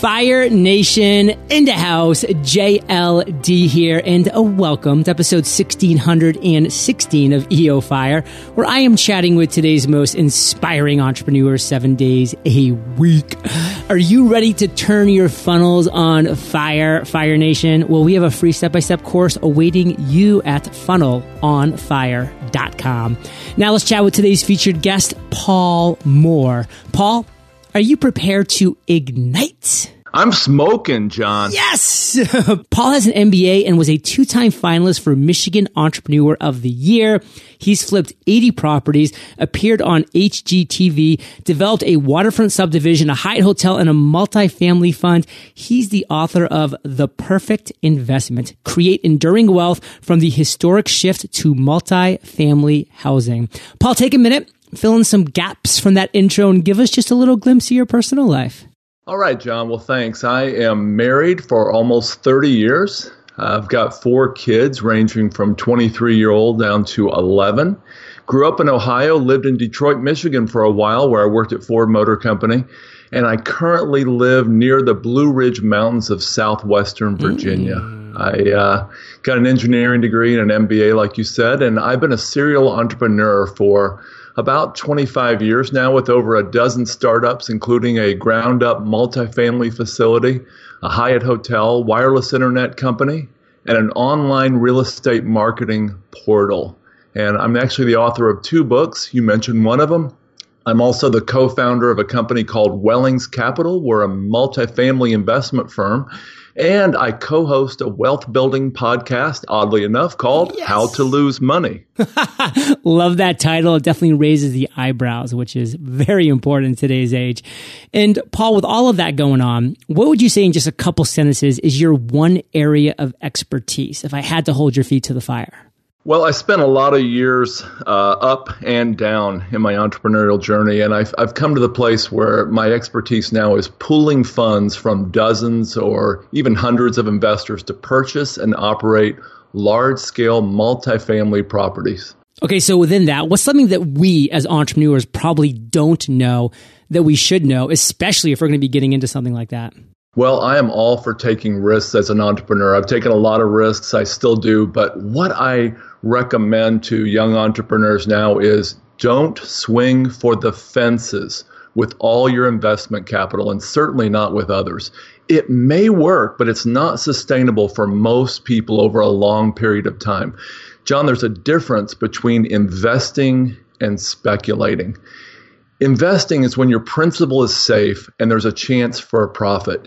Fire Nation in the house, JLD here, and a welcome to episode 1616 of EO Fire, where I am chatting with today's most inspiring entrepreneur seven days a week. Are you ready to turn your funnels on fire, Fire Nation? Well, we have a free step by step course awaiting you at funnelonfire.com. Now let's chat with today's featured guest, Paul Moore. Paul, are you prepared to ignite? I'm smoking, John. Yes! Paul has an MBA and was a two time finalist for Michigan Entrepreneur of the Year. He's flipped 80 properties, appeared on HGTV, developed a waterfront subdivision, a Hyatt hotel, and a multifamily fund. He's the author of The Perfect Investment Create Enduring Wealth from the Historic Shift to Multifamily Housing. Paul, take a minute fill in some gaps from that intro and give us just a little glimpse of your personal life. All right, John. Well, thanks. I am married for almost 30 years. I've got four kids ranging from 23 year old down to 11. Grew up in Ohio, lived in Detroit, Michigan for a while where I worked at Ford Motor Company. And I currently live near the Blue Ridge Mountains of southwestern Virginia. Mm. I uh, got an engineering degree and an MBA, like you said, and I've been a serial entrepreneur for about 25 years now with over a dozen startups, including a ground up multifamily facility, a Hyatt hotel, wireless internet company, and an online real estate marketing portal. And I'm actually the author of two books. You mentioned one of them. I'm also the co founder of a company called Wellings Capital. We're a multifamily investment firm. And I co host a wealth building podcast, oddly enough, called yes. How to Lose Money. Love that title. It definitely raises the eyebrows, which is very important in today's age. And Paul, with all of that going on, what would you say in just a couple sentences is your one area of expertise if I had to hold your feet to the fire? Well, I spent a lot of years uh, up and down in my entrepreneurial journey, and I've, I've come to the place where my expertise now is pooling funds from dozens or even hundreds of investors to purchase and operate large scale multifamily properties. Okay, so within that, what's something that we as entrepreneurs probably don't know that we should know, especially if we're going to be getting into something like that? Well, I am all for taking risks as an entrepreneur. I've taken a lot of risks, I still do, but what I recommend to young entrepreneurs now is don't swing for the fences with all your investment capital and certainly not with others. It may work, but it's not sustainable for most people over a long period of time. John, there's a difference between investing and speculating. Investing is when your principal is safe and there's a chance for a profit.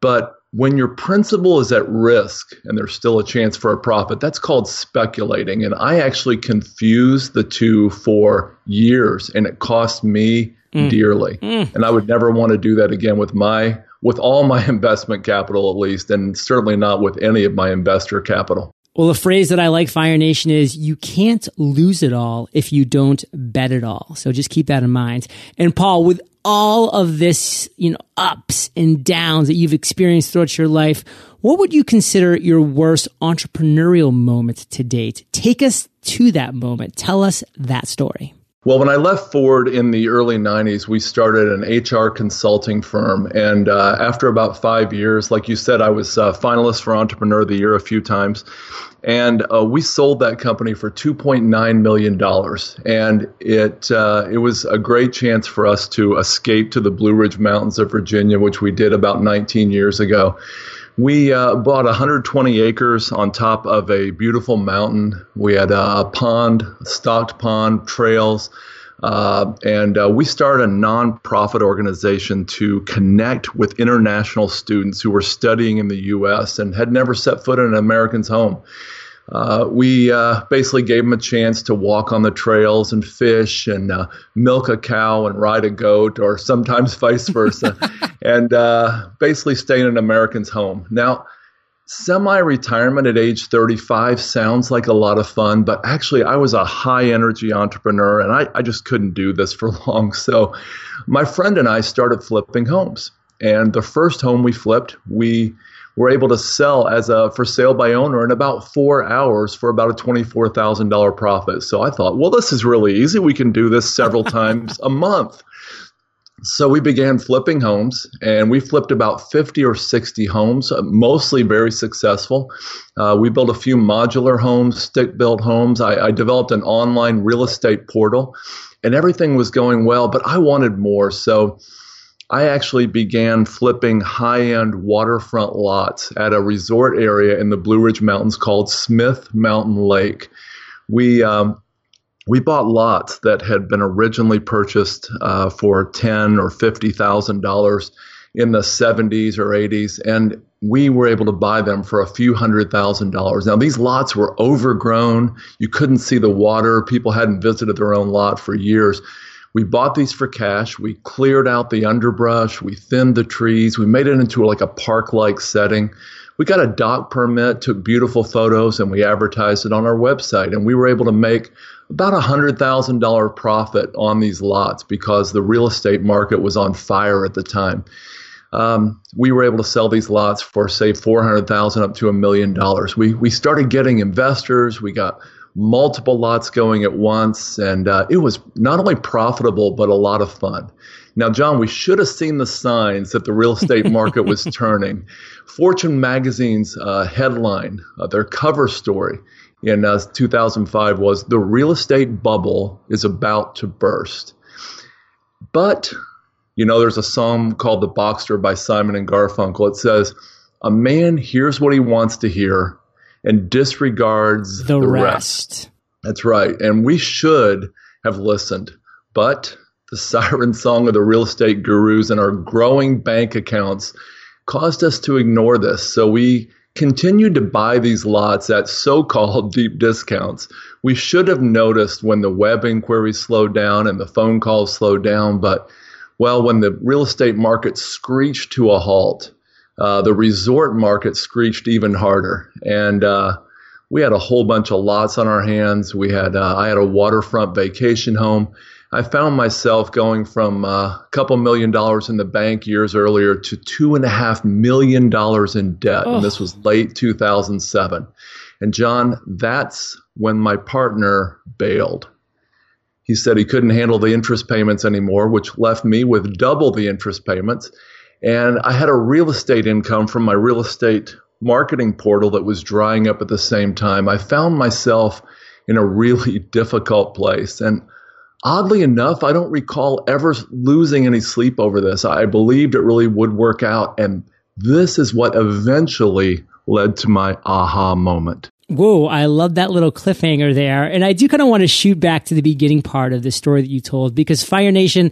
But when your principal is at risk and there's still a chance for a profit, that's called speculating. And I actually confused the two for years and it cost me mm. dearly. Mm. And I would never want to do that again with my with all my investment capital at least and certainly not with any of my investor capital. Well, a phrase that I like, Fire Nation, is you can't lose it all if you don't bet it all. So just keep that in mind. And Paul, with all of this, you know, ups and downs that you've experienced throughout your life, what would you consider your worst entrepreneurial moment to date? Take us to that moment. Tell us that story. Well, when I left Ford in the early 90s, we started an HR consulting firm. And uh, after about five years, like you said, I was a finalist for Entrepreneur of the Year a few times. And uh, we sold that company for $2.9 million. And it, uh, it was a great chance for us to escape to the Blue Ridge Mountains of Virginia, which we did about 19 years ago. We uh, bought 120 acres on top of a beautiful mountain. We had a pond, stocked pond, trails, uh, and uh, we started a nonprofit organization to connect with international students who were studying in the U.S. and had never set foot in an American's home. Uh, we uh, basically gave them a chance to walk on the trails and fish and uh, milk a cow and ride a goat, or sometimes vice versa, and uh, basically stay in an American's home. Now, semi retirement at age 35 sounds like a lot of fun, but actually, I was a high energy entrepreneur and I, I just couldn't do this for long. So, my friend and I started flipping homes. And the first home we flipped, we were able to sell as a for sale by owner in about four hours for about a $24,000 profit. So I thought, well, this is really easy. We can do this several times a month. So we began flipping homes and we flipped about 50 or 60 homes uh, mostly very successful. Uh, we built a few modular homes stick built homes. I, I, developed an online real estate portal and everything was going well but i wanted more. So i actually began flipping high-end waterfront lots at a resort area in the blue ridge mountains called smith mountain lake. We um, we bought lots that had been originally purchased uh, for ten or fifty thousand dollars in the 70s or 80s, and we were able to buy them for a few hundred thousand dollars. Now these lots were overgrown; you couldn't see the water. People hadn't visited their own lot for years. We bought these for cash. We cleared out the underbrush. We thinned the trees. We made it into like a park-like setting we got a dock permit, took beautiful photos, and we advertised it on our website. And we were able to make about a hundred thousand dollar profit on these lots because the real estate market was on fire at the time. Um, we were able to sell these lots for say four hundred thousand up to a million dollars. We we started getting investors. We got multiple lots going at once, and uh, it was not only profitable but a lot of fun. Now, John, we should have seen the signs that the real estate market was turning. Fortune magazine's uh, headline, uh, their cover story in uh, 2005 was The Real Estate Bubble is About to Burst. But, you know, there's a song called The Boxer by Simon and Garfunkel. It says, A man hears what he wants to hear and disregards the, the rest. rest. That's right. And we should have listened. But the siren song of the real estate gurus and our growing bank accounts caused us to ignore this. So we continued to buy these lots at so called deep discounts. We should have noticed when the web inquiries slowed down and the phone calls slowed down, but well, when the real estate market screeched to a halt, uh, the resort market screeched even harder. And uh, we had a whole bunch of lots on our hands. We had uh, I had a waterfront vacation home I found myself going from uh, a couple million dollars in the bank years earlier to two and a half million dollars in debt. Oh. And this was late 2007. And John, that's when my partner bailed. He said he couldn't handle the interest payments anymore, which left me with double the interest payments. And I had a real estate income from my real estate marketing portal that was drying up at the same time. I found myself in a really difficult place. And oddly enough, I don't recall ever losing any sleep over this. I believed it really would work out. And this is what eventually led to my aha moment. Whoa, I love that little cliffhanger there. And I do kind of want to shoot back to the beginning part of the story that you told because Fire Nation,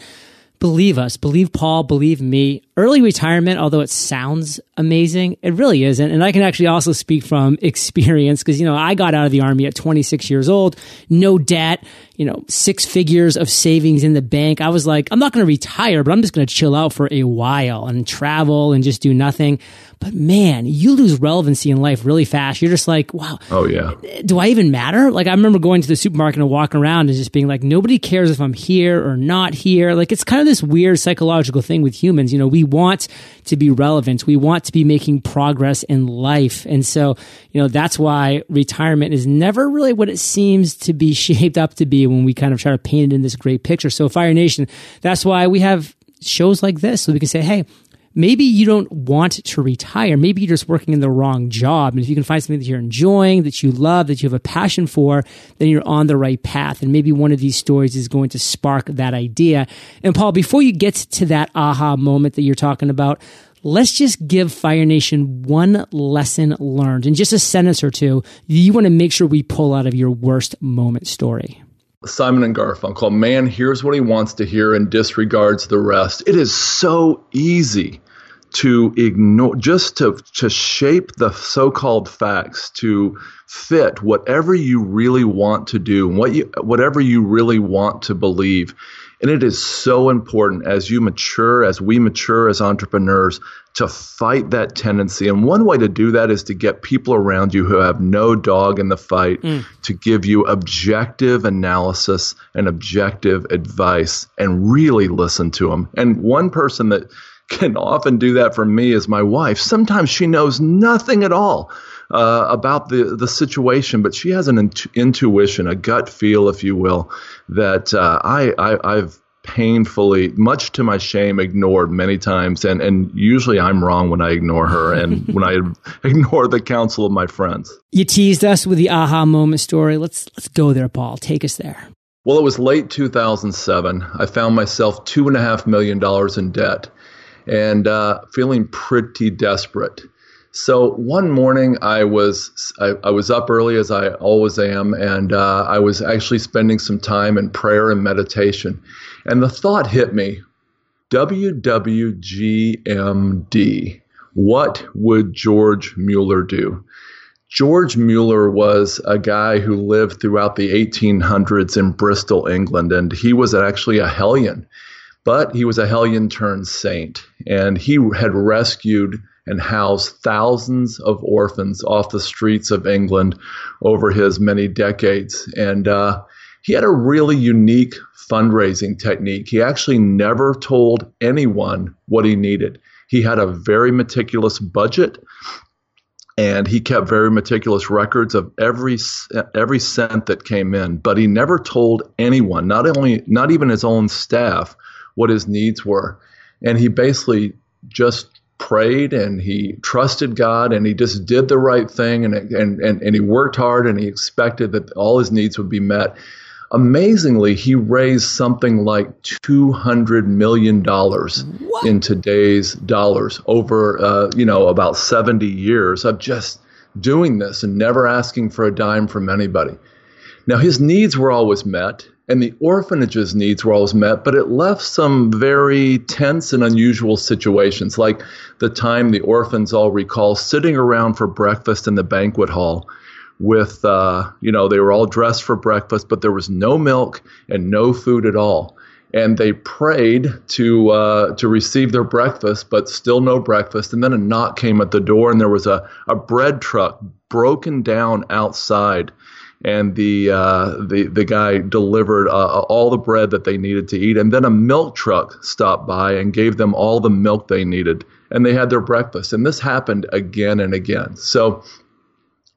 believe us, believe Paul, believe me. Early retirement, although it sounds amazing, it really isn't. And I can actually also speak from experience because, you know, I got out of the army at 26 years old, no debt, you know, six figures of savings in the bank. I was like, I'm not going to retire, but I'm just going to chill out for a while and travel and just do nothing. But man, you lose relevancy in life really fast. You're just like, wow. Oh, yeah. Do I even matter? Like, I remember going to the supermarket and walking around and just being like, nobody cares if I'm here or not here. Like, it's kind of this weird psychological thing with humans. You know, we want to be relevant. We want to be making progress in life. And so, you know, that's why retirement is never really what it seems to be shaped up to be when we kind of try to paint it in this great picture. So Fire Nation, that's why we have shows like this so we can say, hey, maybe you don't want to retire. Maybe you're just working in the wrong job. And if you can find something that you're enjoying, that you love, that you have a passion for, then you're on the right path. And maybe one of these stories is going to spark that idea. And Paul, before you get to that aha moment that you're talking about, let's just give Fire Nation one lesson learned in just a sentence or two. You want to make sure we pull out of your worst moment story. Simon and Garfunkel, man hears what he wants to hear and disregards the rest. It is so easy to ignore, just to, to shape the so called facts to fit whatever you really want to do, what you, whatever you really want to believe. And it is so important as you mature, as we mature as entrepreneurs, to fight that tendency. And one way to do that is to get people around you who have no dog in the fight mm. to give you objective analysis and objective advice and really listen to them. And one person that can often do that for me is my wife. Sometimes she knows nothing at all uh, about the, the situation, but she has an intu- intuition, a gut feel, if you will, that uh, I, I, I've painfully, much to my shame, ignored many times. And, and usually I'm wrong when I ignore her and when I ignore the counsel of my friends. You teased us with the aha moment story. Let's, let's go there, Paul. Take us there. Well, it was late 2007. I found myself two and a half million dollars in debt and uh, feeling pretty desperate. So one morning I was I, I, was up early as I always am, and uh, I was actually spending some time in prayer and meditation, and the thought hit me: WWGMD. What would George Mueller do? George Mueller was a guy who lived throughout the 1800s in Bristol, England, and he was actually a hellion, but he was a hellion turned saint, and he had rescued and housed thousands of orphans off the streets of England over his many decades. And uh, he had a really unique fundraising technique. He actually never told anyone what he needed. He had a very meticulous budget and he kept very meticulous records of every every cent that came in but he never told anyone not only not even his own staff what his needs were and he basically just prayed and he trusted God and he just did the right thing and, and, and, and he worked hard and he expected that all his needs would be met. Amazingly, he raised something like $200 million what? in today's dollars over, uh, you know, about 70 years of just doing this and never asking for a dime from anybody. Now, his needs were always met and the orphanage's needs were always met, but it left some very tense and unusual situations, like the time the orphans all recall sitting around for breakfast in the banquet hall with, uh, you know, they were all dressed for breakfast, but there was no milk and no food at all. And they prayed to uh, to receive their breakfast, but still no breakfast. And then a knock came at the door, and there was a, a bread truck broken down outside and the uh, the the guy delivered uh, all the bread that they needed to eat, and then a milk truck stopped by and gave them all the milk they needed, and they had their breakfast. And this happened again and again. So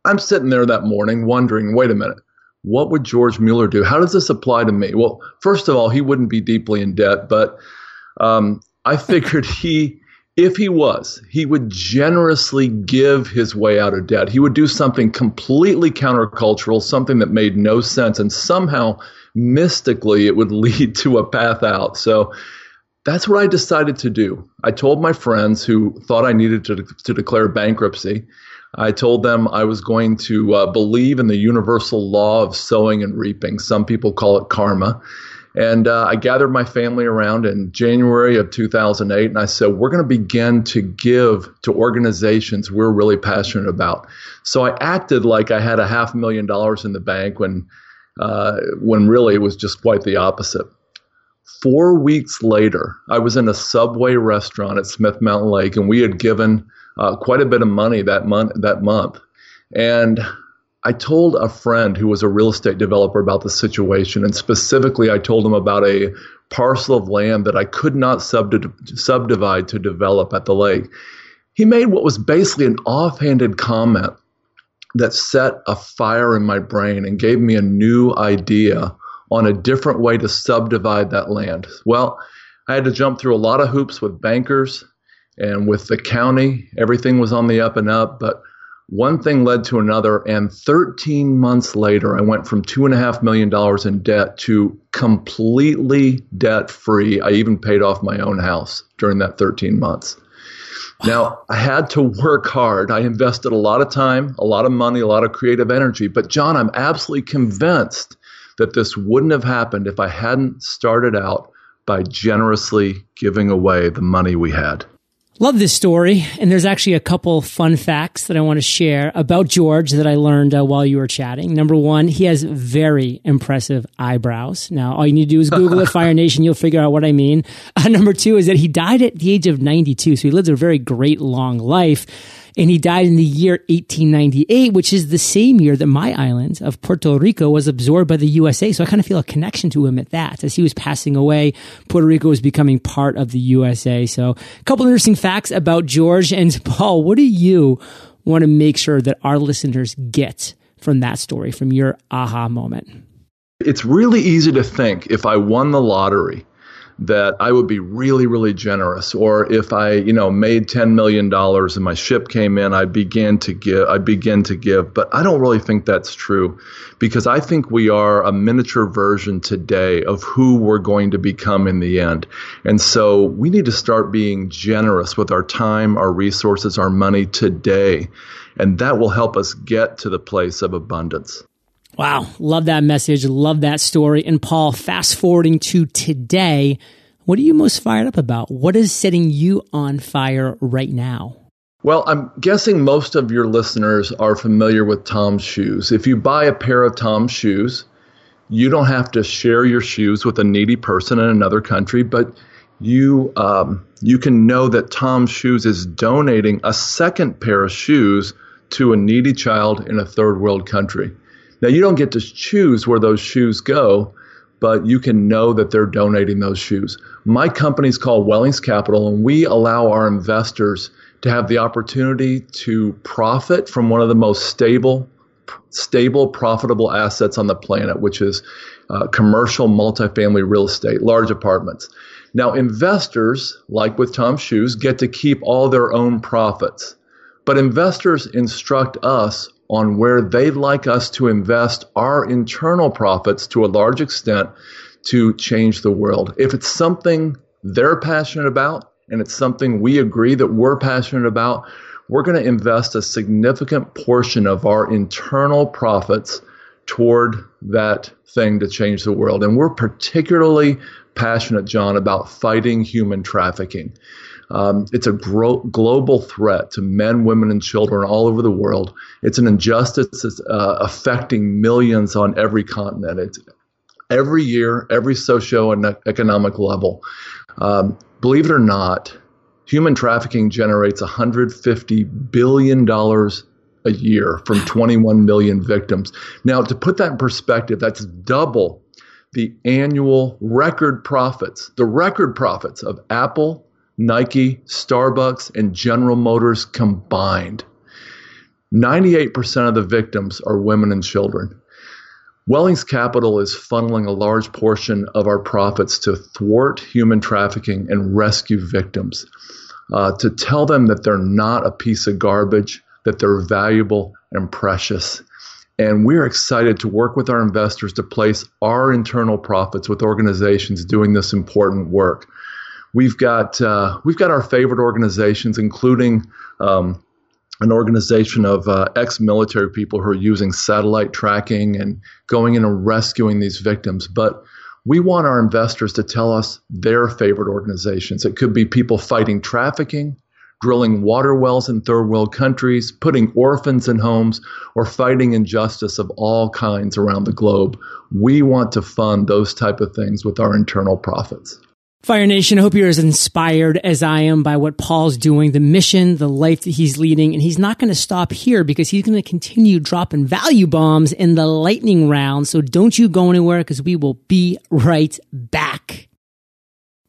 I'm sitting there that morning wondering, wait a minute. What would George Mueller do? How does this apply to me? Well, first of all, he wouldn't be deeply in debt, but um, I figured he if he was, he would generously give his way out of debt. He would do something completely countercultural, something that made no sense, and somehow mystically it would lead to a path out. So that's what I decided to do. I told my friends who thought I needed to, to declare bankruptcy. I told them I was going to uh, believe in the universal law of sowing and reaping. Some people call it karma. And uh, I gathered my family around in January of 2008, and I said, We're going to begin to give to organizations we're really passionate about. So I acted like I had a half million dollars in the bank when, uh, when really it was just quite the opposite. Four weeks later, I was in a Subway restaurant at Smith Mountain Lake, and we had given uh, quite a bit of money that month. That month, and I told a friend who was a real estate developer about the situation, and specifically, I told him about a parcel of land that I could not subdivide to develop at the lake. He made what was basically an offhanded comment that set a fire in my brain and gave me a new idea on a different way to subdivide that land. Well, I had to jump through a lot of hoops with bankers and with the county. Everything was on the up and up, but one thing led to another, and 13 months later, I went from $2.5 million in debt to completely debt free. I even paid off my own house during that 13 months. Now, I had to work hard. I invested a lot of time, a lot of money, a lot of creative energy. But, John, I'm absolutely convinced that this wouldn't have happened if I hadn't started out by generously giving away the money we had. Love this story. And there's actually a couple fun facts that I want to share about George that I learned uh, while you were chatting. Number one, he has very impressive eyebrows. Now, all you need to do is Google it, Fire Nation. You'll figure out what I mean. Uh, number two is that he died at the age of 92. So he lived a very great long life and he died in the year 1898, which is the same year that my island of Puerto Rico was absorbed by the USA. So I kind of feel a connection to him at that. As he was passing away, Puerto Rico was becoming part of the USA. So a couple interesting facts about George and Paul. What do you want to make sure that our listeners get from that story, from your aha moment? It's really easy to think if I won the lottery that I would be really, really generous. Or if I, you know, made $10 million and my ship came in, I began to give, I begin to give. But I don't really think that's true because I think we are a miniature version today of who we're going to become in the end. And so we need to start being generous with our time, our resources, our money today. And that will help us get to the place of abundance. Wow. Love that message. Love that story. And Paul, fast forwarding to today, what are you most fired up about? What is setting you on fire right now? Well, I'm guessing most of your listeners are familiar with Tom's shoes. If you buy a pair of Tom's shoes, you don't have to share your shoes with a needy person in another country, but you um, you can know that Tom's Shoes is donating a second pair of shoes to a needy child in a third world country. Now, you don't get to choose where those shoes go, but you can know that they're donating those shoes. My company is called Wellings Capital, and we allow our investors to have the opportunity to profit from one of the most stable, stable, profitable assets on the planet, which is uh, commercial multifamily real estate, large apartments. Now, investors, like with Tom Shoes, get to keep all their own profits. But investors instruct us on where they'd like us to invest our internal profits to a large extent to change the world. If it's something they're passionate about and it's something we agree that we're passionate about, we're going to invest a significant portion of our internal profits toward that thing to change the world. And we're particularly passionate, John, about fighting human trafficking. Um, it's a gro- global threat to men, women, and children all over the world. It's an injustice that's uh, affecting millions on every continent. It's every year, every socio and economic level. Um, believe it or not, human trafficking generates $150 billion a year from 21 million victims. Now, to put that in perspective, that's double the annual record profits, the record profits of Apple, Nike, Starbucks, and General Motors combined. 98% of the victims are women and children. Wellings Capital is funneling a large portion of our profits to thwart human trafficking and rescue victims, uh, to tell them that they're not a piece of garbage, that they're valuable and precious. And we're excited to work with our investors to place our internal profits with organizations doing this important work. We've got uh, we've got our favorite organizations, including um, an organization of uh, ex-military people who are using satellite tracking and going in and rescuing these victims. But we want our investors to tell us their favorite organizations. It could be people fighting trafficking, drilling water wells in third world countries, putting orphans in homes, or fighting injustice of all kinds around the globe. We want to fund those type of things with our internal profits. Fire Nation, I hope you're as inspired as I am by what Paul's doing, the mission, the life that he's leading. And he's not going to stop here because he's going to continue dropping value bombs in the lightning round. So don't you go anywhere because we will be right back.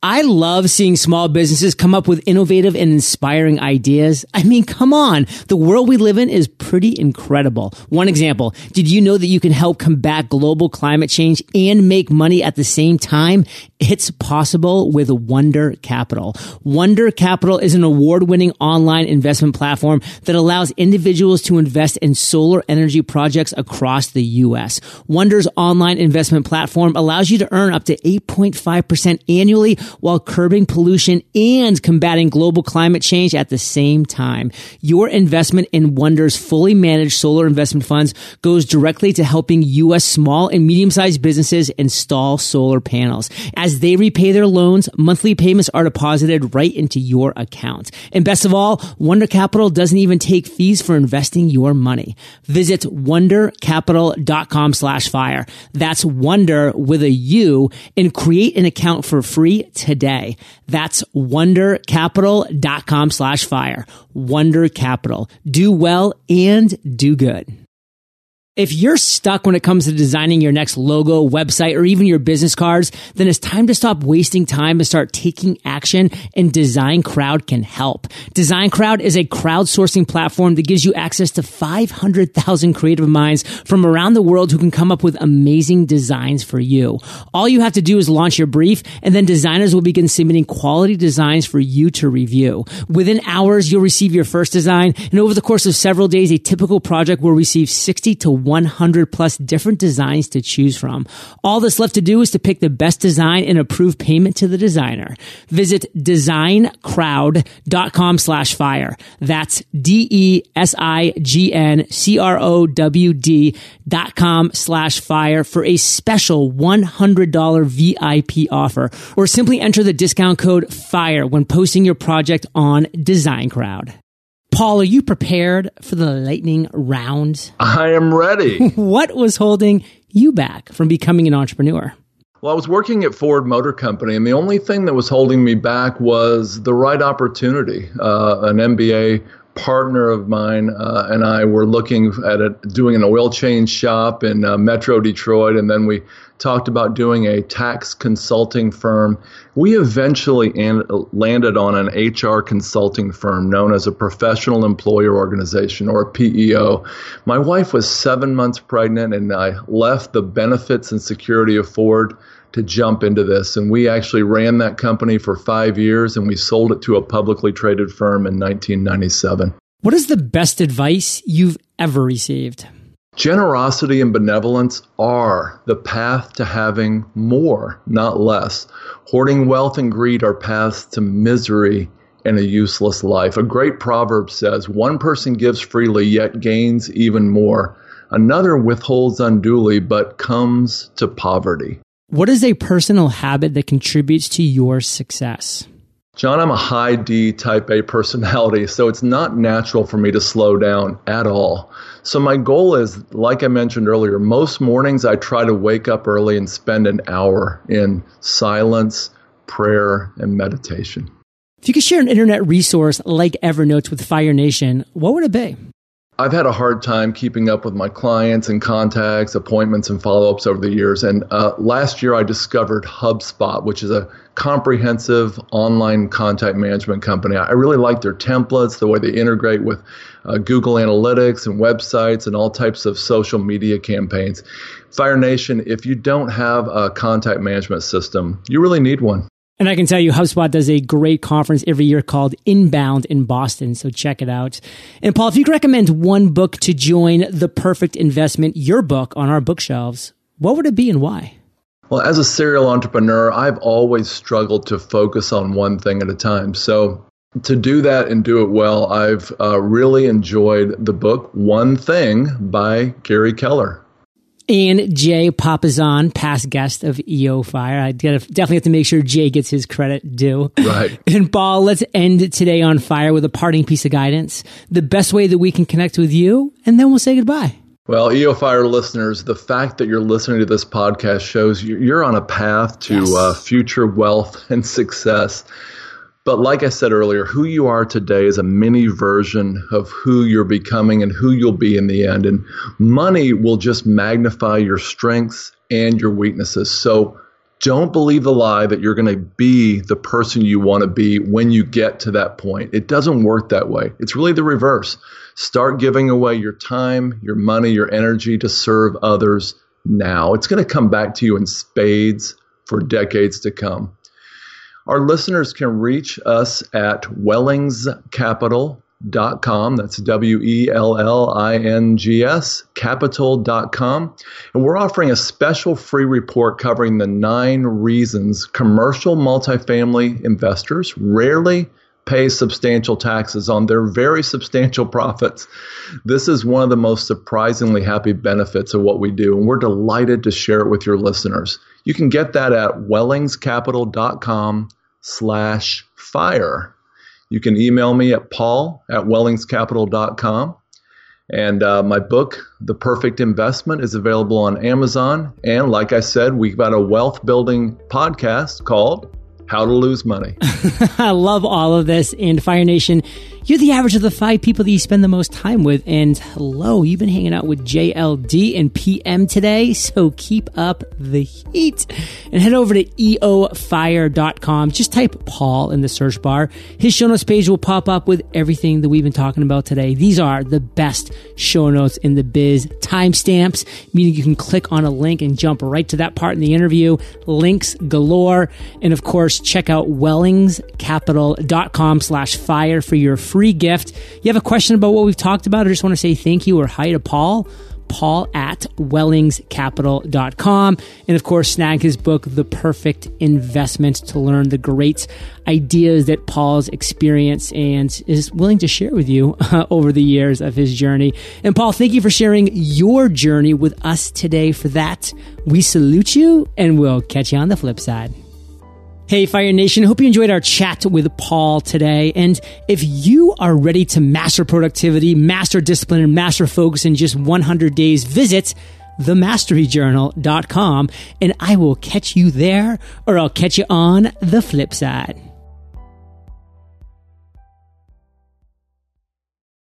I love seeing small businesses come up with innovative and inspiring ideas. I mean, come on. The world we live in is pretty incredible. One example. Did you know that you can help combat global climate change and make money at the same time? It's possible with Wunder Capital. Wunder Capital is an award-winning online investment platform that allows individuals to invest in solar energy projects across the U.S. Wunder's online investment platform allows you to earn up to 8.5% annually while curbing pollution and combating global climate change at the same time. Your investment in Wunder's fully managed solar investment funds goes directly to helping U.S. small and medium-sized businesses install solar panels. As they repay their loans, monthly payments are deposited right into your account. And best of all, Wunder Capital doesn't even take fees for investing your money. Visit wundercapital.com slash fire. That's wunder with a U and create an account for free today. That's wundercapital.com slash fire. Wunder Capital. Do well and do good. If you're stuck when it comes to designing your next logo, website, or even your business cards, then it's time to stop wasting time and start taking action and DesignCrowd can help. DesignCrowd is a crowdsourcing platform that gives you access to 500,000 creative minds from around the world who can come up with amazing designs for you. All you have to do is launch your brief and then designers will begin submitting quality designs for you to review. Within hours, you'll receive your first design and over the course of several days, a typical project will receive 60 to 100 plus different designs to choose from. All that's left to do is to pick the best design and approve payment to the designer. Visit designcrowd.com slash fire. That's D-E-S-I-G-N-C-R-O-W-D dot com slash fire for a special $100 VIP offer or simply enter the discount code FIRE when posting your project on DesignCrowd. Paul, are you prepared for the lightning round? I am ready. what was holding you back from becoming an entrepreneur? Well, I was working at Ford Motor Company, and the only thing that was holding me back was the right opportunity. Uh, an MBA partner of mine uh, and I were looking at it, doing an oil change shop in uh, Metro Detroit, and then we talked about doing a tax consulting firm. We eventually an- landed on an HR consulting firm known as a professional employer organization or a PEO. My wife was seven months pregnant, and I left the benefits and security of Ford to jump into this. And we actually ran that company for five years and we sold it to a publicly traded firm in 1997. What is the best advice you've ever received? Generosity and benevolence are the path to having more, not less. Hoarding wealth and greed are paths to misery and a useless life. A great proverb says, One person gives freely, yet gains even more. Another withholds unduly, but comes to poverty. What is a personal habit that contributes to your success? John, I'm a high D type A personality, so it's not natural for me to slow down at all. So, my goal is, like I mentioned earlier, most mornings I try to wake up early and spend an hour in silence, prayer, and meditation. If you could share an internet resource like Evernote with Fire Nation, what would it be? I've had a hard time keeping up with my clients and contacts, appointments, and follow ups over the years. And uh, last year, I discovered HubSpot, which is a comprehensive online contact management company. I really like their templates, the way they integrate with uh, Google Analytics and websites and all types of social media campaigns. Fire Nation, if you don't have a contact management system, you really need one. And I can tell you, HubSpot does a great conference every year called Inbound in Boston. So check it out. And Paul, if you could recommend one book to join the perfect investment, your book on our bookshelves, what would it be and why? Well, as a serial entrepreneur, I've always struggled to focus on one thing at a time. So to do that and do it well, I've uh, really enjoyed the book One Thing by Gary Keller and Jay Papasan, past guest of EO Fire. I definitely have to make sure Jay gets his credit due. Right. And Paul, let's end today on fire with a parting piece of guidance. The best way that we can connect with you, and then we'll say goodbye. Well, EO Fire listeners, the fact that you're listening to this podcast shows you're on a path to yes. uh, future wealth and success. But like I said earlier, who you are today is a mini version of who you're becoming and who you'll be in the end. And money will just magnify your strengths and your weaknesses. So don't believe the lie that you're going to be the person you want to be when you get to that point. It doesn't work that way. It's really the reverse. Start giving away your time, your money, your energy to serve others now. It's going to come back to you in spades for decades to come. Our listeners can reach us at wellingscapital.com. That's W E L L I N G S, capital.com. And we're offering a special free report covering the nine reasons commercial multifamily investors rarely pay substantial taxes on their very substantial profits. This is one of the most surprisingly happy benefits of what we do, and we're delighted to share it with your listeners. You can get that at wellingscapital.com slash fire. You can email me at paul at wellingscapital.com. And uh, my book, The Perfect Investment, is available on Amazon. And like I said, we've got a wealth building podcast called How to Lose Money. I love all of this. And Fire Nation, you're the average of the five people that you spend the most time with. And hello, you've been hanging out with JLD and PM today. So keep up the heat and head over to eofire.com. Just type Paul in the search bar. His show notes page will pop up with everything that we've been talking about today. These are the best show notes in the biz. Timestamps, meaning you can click on a link and jump right to that part in the interview. Links galore. And of course, check out wellingscapital.com slash fire for your free gift. You have a question about what we've talked about or just want to say thank you or hi to Paul? Paul at wellingscapital.com. And of course, snag his book, The Perfect Investment, to learn the great ideas that Paul's experienced and is willing to share with you uh, over the years of his journey. And Paul, thank you for sharing your journey with us today. For that, we salute you and we'll catch you on the flip side. Hey, Fire Nation. Hope you enjoyed our chat with Paul today. And if you are ready to master productivity, master discipline, and master focus in just 100 days, visit themasteryjournal.com and I will catch you there or I'll catch you on the flip side.